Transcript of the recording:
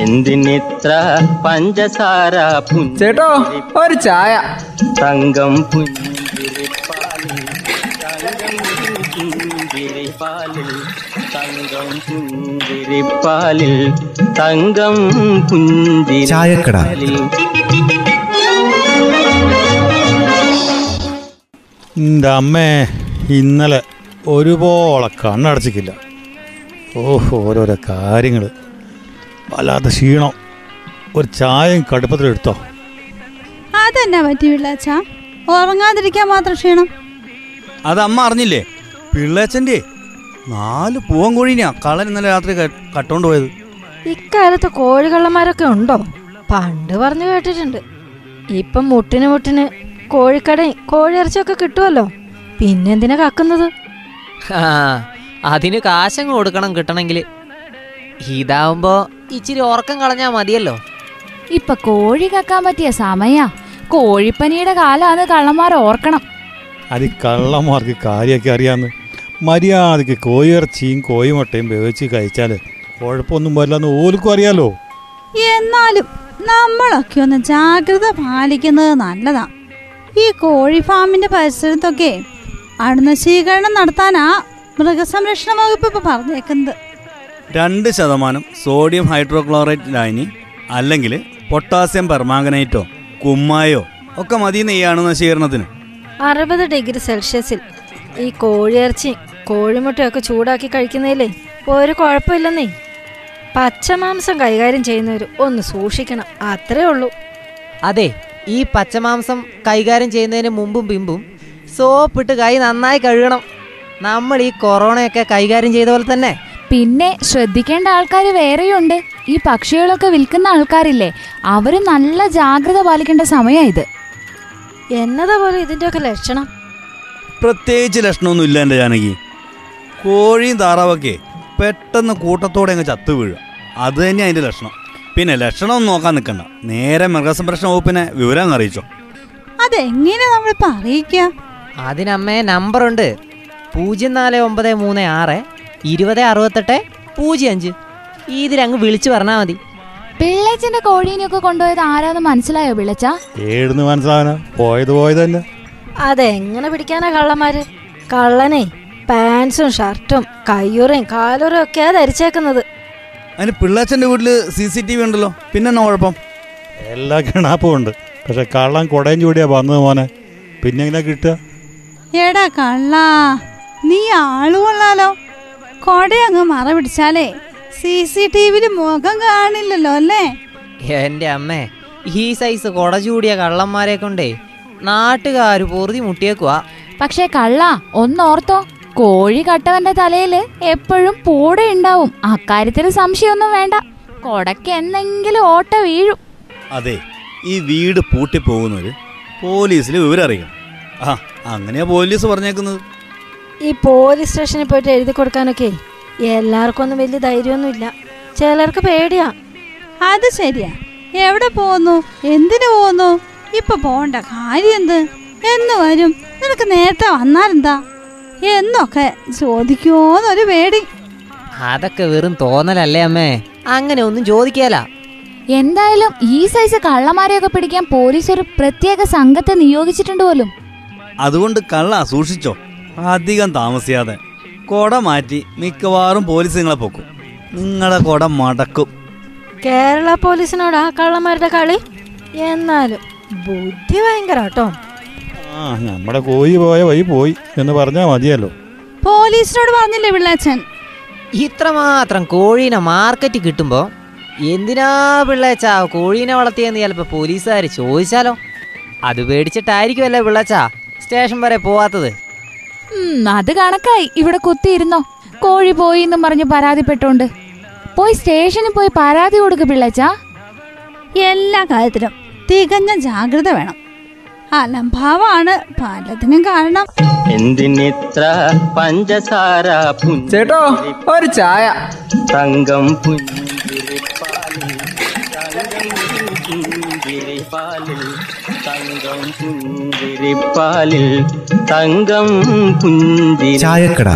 എന്തിനിത്ര പഞ്ചസാര ചേട്ടോ ഒരു ചായ. തങ്കം പുഞ്ചിരിപ്പാലിൽ തങ്കം പുഞ്ചിരിപ്പാലിൽ തങ്കം പുഞ്ചിരിപ്പാലിൽ എന്റെ അമ്മേ ഇന്നലെ ഒരുപോലെ കണ്ണടച്ചിക്കില്ല. ഓഹ് ഓരോരോ കാര്യങ്ങൾ വല്ലാത്ത ക്ഷീണം. ഒരു ചായയും കടുപ്പത്തിലെടുത്തോ അതെന്നാ പറ്റി പിള്ളാച്ച? ഉറങ്ങാതിരിക്കാൻ മാത്രം ക്ഷീണം. അത് അമ്മ അറിഞ്ഞില്ലേ? പിള്ളേച്ചന്റെ നാല് പൂവൻ കോഴിനാ കള്ളൻ ഇന്നലെ രാത്രി കട്ടോണ്ട് പോയത്. ഇക്കാലത്ത് കോഴിക്കള്ളന്മാരൊക്കെ ഉണ്ടോ? പണ്ട് പറഞ്ഞു കേട്ടിട്ടുണ്ട്. ഇപ്പം മുട്ടിന് മുട്ടിന് കോഴിക്കടയും കോഴിയിറച്ചിയൊക്കെ കിട്ടുമല്ലോ പിന്നെന്തിനാ കക്കുന്നത്? ആ, അതിന് കാശങ്ങ് കൊടുക്കണം കിട്ടണമെങ്കിൽ. ഇതാവുമ്പോ ഇച്ചിരി ഉറക്കം കളഞ്ഞാ മതിയല്ലോ. ഇപ്പൊ കോഴി കക്കാൻ പറ്റിയ സമയ. കോഴിപ്പനിയുടെ കാലാന്ന് കള്ളന്മാർ ഓർക്കണം. അത് കള്ളന്മാർക്ക് കാര്യമൊക്കെ അറിയാന്ന്. മര്യാദയ്ക്ക് കോഴിയിറച്ചിയും കോഴിമുട്ടയും വേവിച്ച് കഴിച്ചാൽ കുഴപ്പമൊന്നും വരില്ലെന്ന് ഓലക്കും അറിയാലോ. എന്നാലും നമ്മളൊക്കെ ഒന്ന് ജാഗ്രത പാലിക്കുന്നത് നല്ലതാ. ഈ കോഴി ഫാമിന്റെ പരിസരത്തൊക്കെ അണുനശീകരണം നടത്താനാ മൃഗസംരക്ഷണ വകുപ്പ് ഇപ്പൊ പറഞ്ഞേക്കുന്നത്. രണ്ട് ശതമാനം സോഡിയം ഹൈഡ്രോക്ലോറൈറ്റ് ലായനി അല്ലെങ്കിൽ പൊട്ടാസ്യം പെർമാംഗനേറ്റോ കുമ്മായോ ഒക്കെ മതി നെയ്യാണ് നശീകരണത്തിന് അറുപത് ഡിഗ്രി സെൽഷ്യസിൽ ഈ കോഴിയിറച്ചിയും കോഴിമുട്ടയൊക്കെ ചൂടാക്കി കഴിക്കുന്നതിലേ ഒരു കുഴപ്പമില്ലെന്നേ. പച്ചമാംസം കൈകാര്യം ചെയ്യുന്നവർ ഒന്ന് സൂക്ഷിക്കണം അത്രേ ഉള്ളൂ. അതെ ഈ പച്ചമാംസം കൈകാര്യം ചെയ്യുന്നതിന് മുമ്പും പിമ്പും സോപ്പിട്ട് കൈ നന്നായി കഴുകണം. നമ്മൾ ഈ കൊറോണയൊക്കെ കൈകാര്യം ചെയ്ത പോലെ തന്നെ പിന്നെ ശ്രദ്ധിക്കേണ്ട ആൾക്കാർ വേറെയുണ്ട്. ഈ പക്ഷികളൊക്കെ വിൽക്കുന്ന ആൾക്കാരില്ലേ അവർ നല്ല ജാഗ്രത പാലിക്കേണ്ട സമയമാണ് ഇത്. എന്നതാ പോലെ ഇതിന്റെയൊക്കെ ലക്ഷണം? പ്രത്യേകിച്ച് ലക്ഷണമൊന്നും ഇല്ല എന്റെ ജാനകി. കോഴിയും താറാവൊക്കെ പെട്ടെന്ന് കൂട്ടത്തോടെ അങ്ങ് ചത്തു വീഴുക അത് തന്നെ അതിന്റെ ലക്ഷണം. പിന്നെ ലക്ഷണമൊന്നും നോക്കാൻ നിൽക്കണ്ട. നേരെ മൃഗസംരക്ഷണ വകുപ്പിനെ വിവരം അറിയിച്ചോ. അതെങ്ങനെ നമ്മളിപ്പോൾ അറിയിക്കുക? അതിനമ്മേ നമ്പറുണ്ട്. പൂജ്യം നാല് ഒമ്പത് മൂന്ന് ആറ് ഇരുപത് അറുപത്തെട്ട് പൂജ്യം അഞ്ച്. ഇതിലങ്ങ് വിളിച്ചു പറഞ്ഞാൽ മതി. പിള്ളേച്ചന്റെ കോഴീനെയൊക്കെ കൊണ്ടുപോയത് ആരാന്ന് മനസ്സിലായോ പിള്ളച്ച? ഏടുന്ന് മനസ്സിലാവാനാ. പോയത് പോയത് തന്നെ അതെങ്ങനെ പിടിക്കാനാ കള്ളന്മാര്? കള്ളനെ പാൻസും ഷർട്ടും കയ്യുറയും കാലുറയും ഒക്കെയാ ധരിച്ചേക്കുന്നത്. അതിന് പിള്ളച്ചന്റെ വീട്ടിൽ സി സി ടി വി ഉണ്ടല്ലോ. പിന്നെ കുഴപ്പം? എല്ലാ കിണാപ്പും ഉണ്ട്. പക്ഷെ കള്ളൻ കൊടയും ചൂടിയാ വന്നത് മോനെ. പിന്നെ എങ്ങനെ കിട്ടുക? എടാ കള്ളാ നീ ആൾ കൊള്ളാലോ. കൊടയങ്ങ് മറ പിടിച്ചാലേ സി സി ടി വിയിൽ മുഖം കാണില്ലല്ലോ അല്ലേ? എന്റെ അമ്മേ ഈ സൈസ് കൊട ചൂടിയ കള്ളന്മാരെ കൊണ്ടേ നാട്ടുകാർ പൊറുതി മുട്ടിയേക്കുവാ. പക്ഷേ കള്ള ഒന്നോർത്തോ? കോഴി കട്ടവന്റെ തലയിൽ എപ്പോഴും പൂട ഉണ്ടാവും. അക്കാര്യത്തിൽ സംശയമൊന്നും വേണ്ട. കൊടക്ക് എന്തെങ്കിലും ഓട്ട വീഴും. അതെ ഈ വീട് പൂട്ടിപ്പോകുന്നവര് പോലീസിന് വിവരം അറിയാം ആ അങ്ങനെയാ പോലീസ് പറഞ്ഞേക്കുന്നത്. ഈ പോലീസ് സ്റ്റേഷനിൽ പോയിട്ട് എഴുതി കൊടുക്കാനൊക്കെ എല്ലാവർക്കും ഒന്നും വലിയ ധൈര്യമൊന്നുമില്ല. ചിലർക്ക് പേടിയാ. അത് ശരിയാ. എവിടെ പോകുന്നു എന്തിനു പോകുന്നു ഇപ്പൊ പോണ്ട കാര്യം എന്ത്? എന്ന് വരും. നിനക്ക് നേരത്തെ വന്നാലെന്താ? എന്നൊക്കെ ചോദിക്കുമോന്നൊരു പേടി. അതൊക്കെ വെറും തോന്നലല്ലേ അമ്മേ? അങ്ങനെ ഒന്നും ചോദിക്കാല. എന്തായാലും ഈ സൈസ് കള്ളമാരെയൊക്കെ പിടിക്കാൻ പോലീസ് ഒരു പ്രത്യേക സംഘത്തെ നിയോഗിച്ചിട്ടുണ്ട് പോലും. അതുകൊണ്ട് കള്ള സൂക്ഷിച്ചോ അധികം താമസിയാതെ. കൊട മാറ്റി മിക്കവാറും പോലീസ് നിങ്ങളെ പൊക്കും. നിങ്ങളെ കൊട മടക്കും. കേരള പോലീസിനോടാ കള്ളന്മാരുടെ കളി? എന്നാലും ബുദ്ധി ഭയങ്കര കേട്ടോ ആ നമ്മുടെ കോഴി പോയ വഴി പോയി എന്ന് പറഞ്ഞാൽ മതിയല്ലോ. പോലീസിനോട് പറഞ്ഞില്ലേ പിള്ളേച്ചൻ? ഇത്രമാത്രം കോഴീനെ മാർക്കറ്റ് കിട്ടുമ്പോ എന്തിനാ പിള്ളേച്ച കോഴീനെ വളർത്തിയെന്ന് ചിലപ്പോ പോലീസുകാർ ചോദിച്ചാലോ? അത് പേടിച്ചിട്ടായിരിക്കുമല്ലേ പിള്ളേച്ച സ്റ്റേഷൻ വരെ പോവാത്തത്? അത് കണക്കായി. ഇവിടെ കുത്തിയിരുന്നോ? കോഴി പോയി എന്നും പറഞ്ഞ് പരാതിപ്പെട്ടോണ്ട് പോയി സ്റ്റേഷനിൽ പോയി പരാതി കൊടുക്ക് പിള്ളച്ച. എല്ലാ കാര്യത്തിലും തികഞ്ഞ ജാഗ്രത വേണം. അലംഭാവാണ് പലതിനും കാരണം. എന്തിനിത്ര പഞ്ചസാര ചേട്ടോ ഒരു ചായ. തങ്കം പുഞ്ചിരിപ്പാലിൽ തങ്കം പുഞ്ചിരിപ്പാലിൽ. ചായക്കട.